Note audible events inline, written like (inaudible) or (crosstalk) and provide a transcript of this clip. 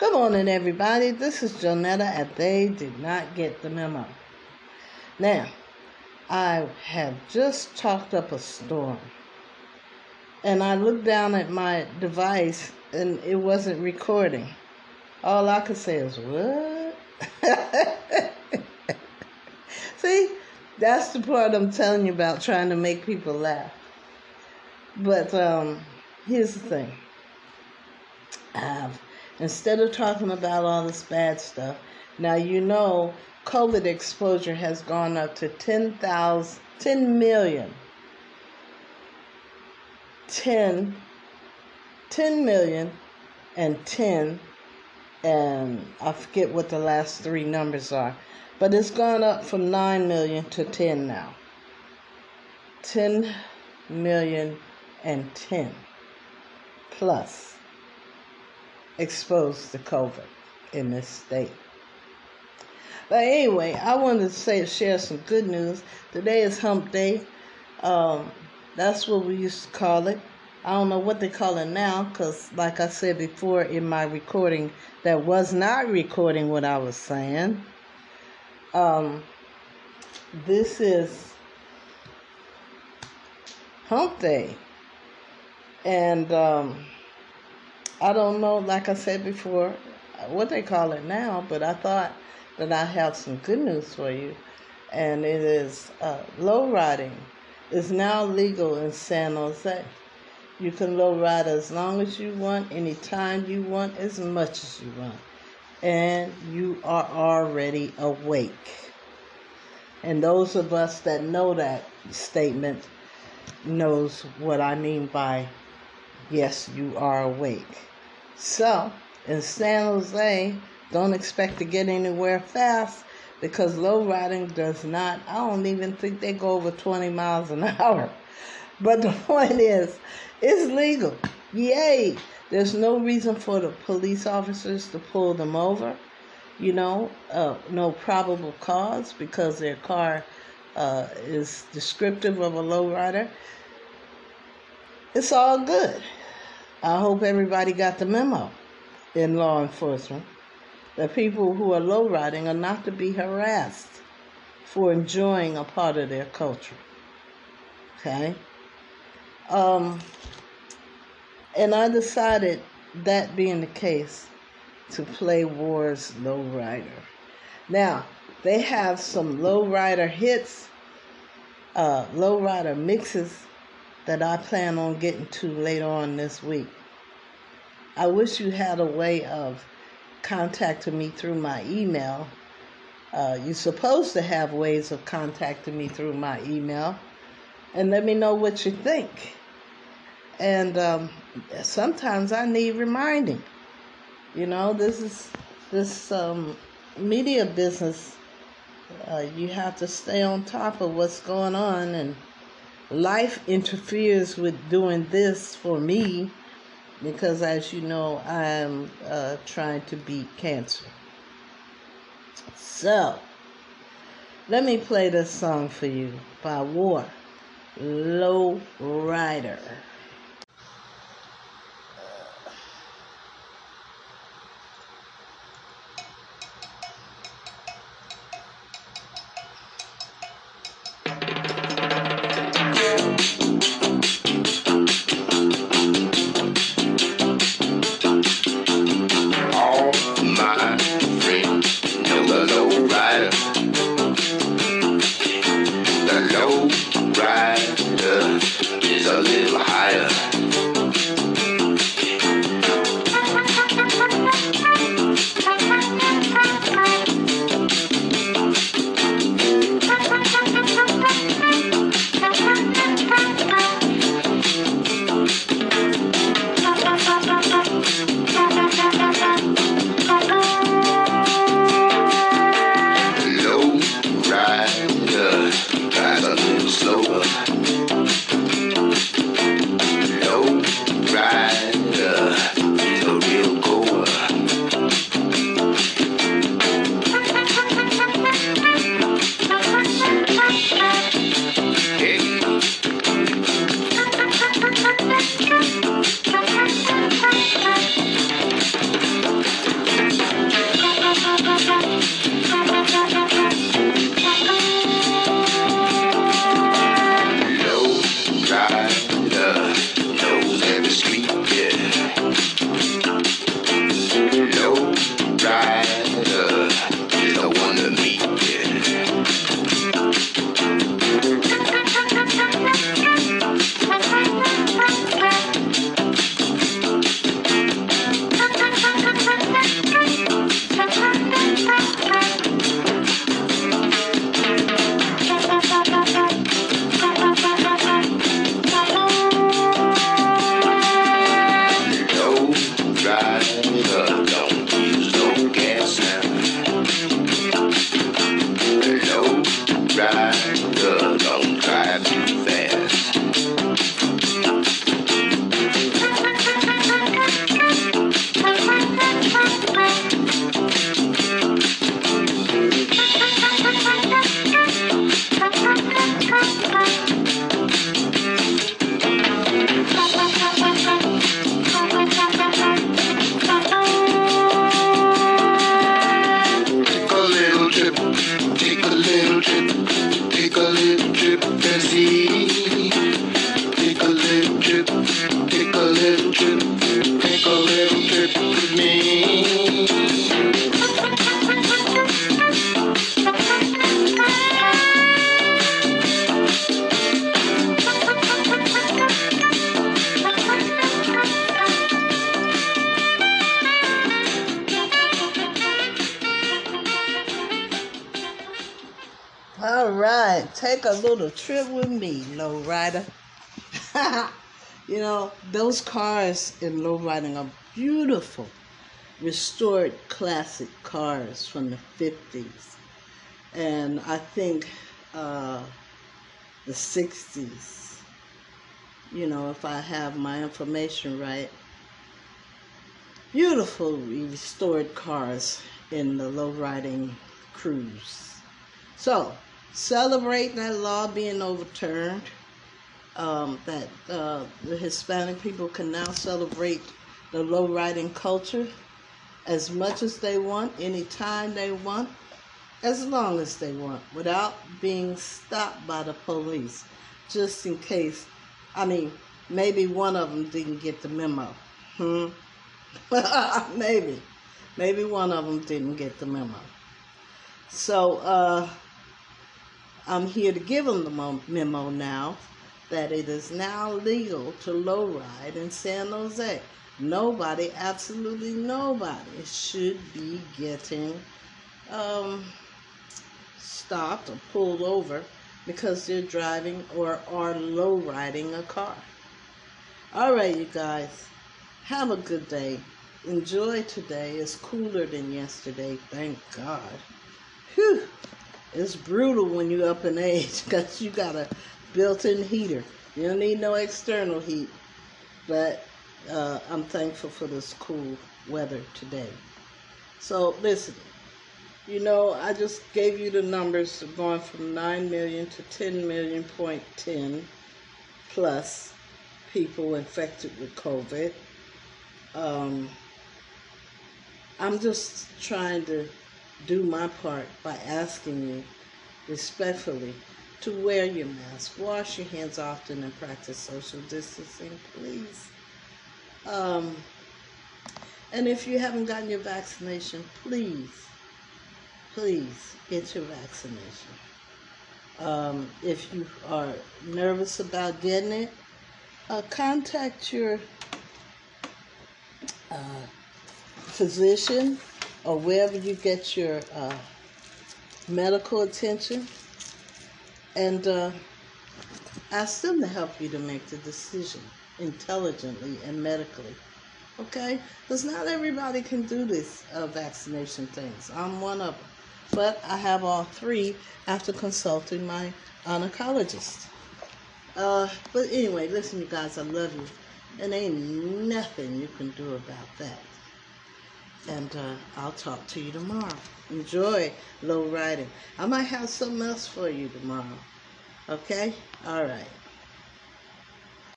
Good morning, everybody. This is Jonetta at They Did Not Get the Memo. Now, I have just chalked up a storm. And I looked down at my device and it wasn't recording. All I could say is, What? (laughs) See, that's the part I'm telling you about trying to make people laugh. But um, here's the thing. I've instead of talking about all this bad stuff, now you know COVID exposure has gone up to 10,000, 10 million. 10, 10 million and 10, and I forget what the last three numbers are, but it's gone up from 9 million to 10 now. 10 million and 10 plus exposed to COVID in this state. But anyway, I wanted to say share some good news. Today is Hump Day. Um, that's what we used to call it. I don't know what they call it now because, like I said before in my recording, that was not recording what I was saying. Um, this is Hump Day. And um, I don't know, like I said before, what they call it now, but I thought that I have some good news for you. And it is uh, low riding is now legal in San Jose. You can low ride as long as you want, anytime you want, as much as you want. And you are already awake. And those of us that know that statement knows what I mean by yes, you are awake. So, in San Jose, don't expect to get anywhere fast because low riding does not, I don't even think they go over 20 miles an (laughs) hour. But the point is, it's legal. Yay! There's no reason for the police officers to pull them over. You know, uh, no probable cause because their car uh, is descriptive of a lowrider. It's all good. I hope everybody got the memo in law enforcement that people who are low riding are not to be harassed for enjoying a part of their culture. Okay? Um, and I decided, that being the case, to play War's Lowrider. Now, they have some lowrider hits, uh, lowrider mixes that I plan on getting to later on this week. I wish you had a way of contacting me through my email. Uh, you're supposed to have ways of contacting me through my email and let me know what you think. And um, sometimes I need reminding. You know, this is this um, media business. Uh, you have to stay on top of what's going on and life interferes with doing this for me because, as you know, I'm uh, trying to beat cancer. So, let me play this song for you by War Low Rider. All right, take a little trip with me, lowrider. (laughs) you know, those cars in lowriding are beautiful, restored classic cars from the 50s. And I think uh, the 60s, you know, if I have my information right, beautiful restored cars in the lowriding cruise. So, celebrate that law being overturned. Um, that uh, the Hispanic people can now celebrate the low riding culture as much as they want, anytime they want, as long as they want, without being stopped by the police, just in case. I mean, maybe one of them didn't get the memo. Hmm? (laughs) maybe. Maybe one of them didn't get the memo. So, uh, I'm here to give them the memo now that it is now legal to lowride in San Jose. Nobody, absolutely nobody, should be getting um, stopped or pulled over because they're driving or are lowriding a car. All right, you guys, have a good day. Enjoy today. It's cooler than yesterday, thank God. Whew it's brutal when you're up in age (laughs) because you got a built-in heater. You don't need no external heat. But uh, I'm thankful for this cool weather today. So listen, you know, I just gave you the numbers going from 9 million to 10 million point 10 plus people infected with COVID. Um, I'm just trying to do my part by asking you respectfully to wear your mask, wash your hands often, and practice social distancing, please. Um, and if you haven't gotten your vaccination, please, please get your vaccination. Um, if you are nervous about getting it, uh, contact your uh, physician or wherever you get your uh, medical attention and uh, ask them to help you to make the decision intelligently and medically. Okay? Because not everybody can do this uh, vaccination things. I'm one of them. But I have all three after consulting my oncologist. Uh, but anyway, listen, you guys, I love you. And ain't nothing you can do about that. And uh, I'll talk to you tomorrow. Enjoy low riding. I might have something else for you tomorrow. Okay? All right.